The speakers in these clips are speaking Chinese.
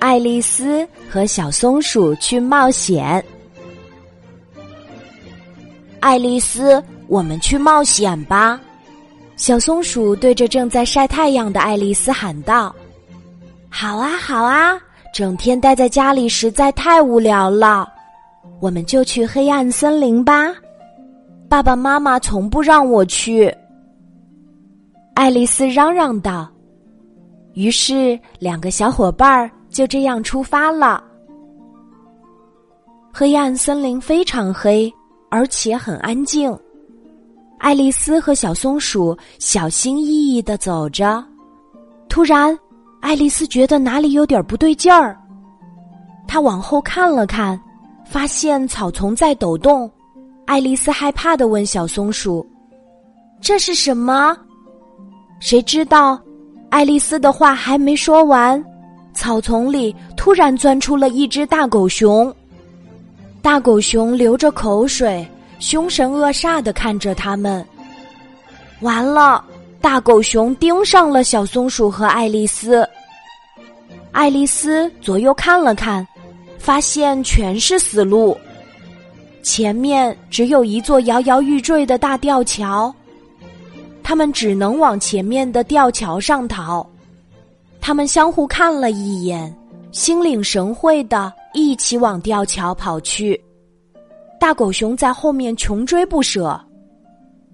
爱丽丝和小松鼠去冒险。爱丽丝，我们去冒险吧！小松鼠对着正在晒太阳的爱丽丝喊道：“好啊，好啊！整天待在家里实在太无聊了，我们就去黑暗森林吧。爸爸妈妈从不让我去。”爱丽丝嚷嚷道。于是，两个小伙伴儿。就这样出发了。黑暗森林非常黑，而且很安静。爱丽丝和小松鼠小心翼翼的走着。突然，爱丽丝觉得哪里有点不对劲儿。她往后看了看，发现草丛在抖动。爱丽丝害怕的问小松鼠：“这是什么？”谁知道，爱丽丝的话还没说完。草丛里突然钻出了一只大狗熊，大狗熊流着口水，凶神恶煞的看着他们。完了，大狗熊盯上了小松鼠和爱丽丝。爱丽丝左右看了看，发现全是死路，前面只有一座摇摇欲坠的大吊桥，他们只能往前面的吊桥上逃。他们相互看了一眼，心领神会的一起往吊桥跑去。大狗熊在后面穷追不舍。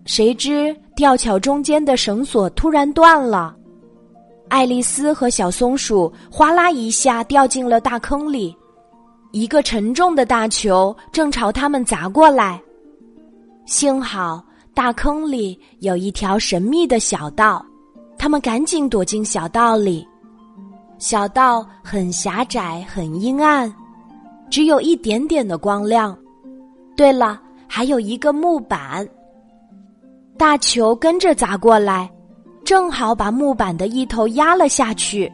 谁知吊桥中间的绳索突然断了，爱丽丝和小松鼠哗啦一下掉进了大坑里，一个沉重的大球正朝他们砸过来。幸好大坑里有一条神秘的小道，他们赶紧躲进小道里。小道很狭窄，很阴暗，只有一点点的光亮。对了，还有一个木板。大球跟着砸过来，正好把木板的一头压了下去。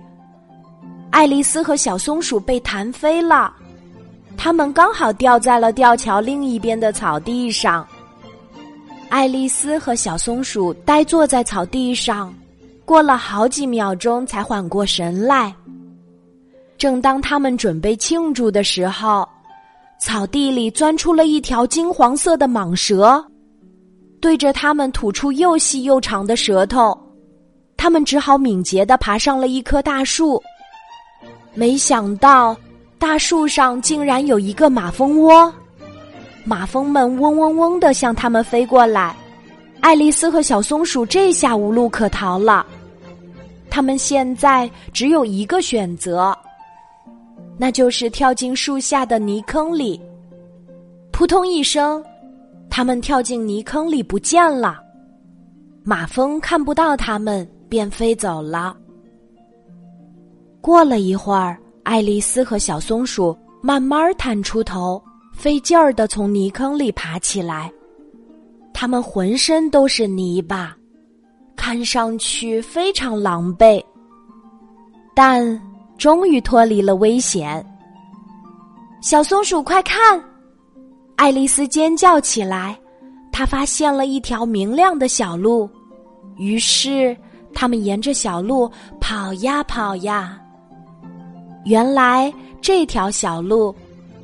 爱丽丝和小松鼠被弹飞了，他们刚好掉在了吊桥另一边的草地上。爱丽丝和小松鼠呆坐在草地上。过了好几秒钟，才缓过神来。正当他们准备庆祝的时候，草地里钻出了一条金黄色的蟒蛇，对着他们吐出又细又长的舌头。他们只好敏捷的爬上了一棵大树。没想到，大树上竟然有一个马蜂窝，马蜂们嗡嗡嗡的向他们飞过来。爱丽丝和小松鼠这下无路可逃了，他们现在只有一个选择，那就是跳进树下的泥坑里。扑通一声，他们跳进泥坑里不见了，马蜂看不到他们，便飞走了。过了一会儿，爱丽丝和小松鼠慢慢探出头，费劲儿的从泥坑里爬起来。他们浑身都是泥巴，看上去非常狼狈，但终于脱离了危险。小松鼠，快看！爱丽丝尖叫起来，她发现了一条明亮的小路。于是，他们沿着小路跑呀跑呀。原来，这条小路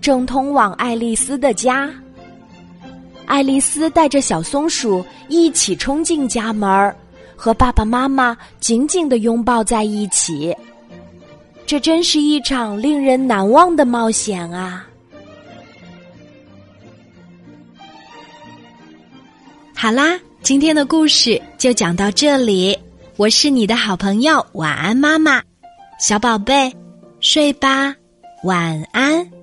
正通往爱丽丝的家。爱丽丝带着小松鼠一起冲进家门儿和爸爸妈妈紧紧的拥抱在一起。这真是一场令人难忘的冒险啊！好啦，今天的故事就讲到这里。我是你的好朋友，晚安，妈妈，小宝贝，睡吧，晚安。